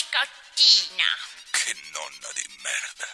biscottina. Che nonna di merda.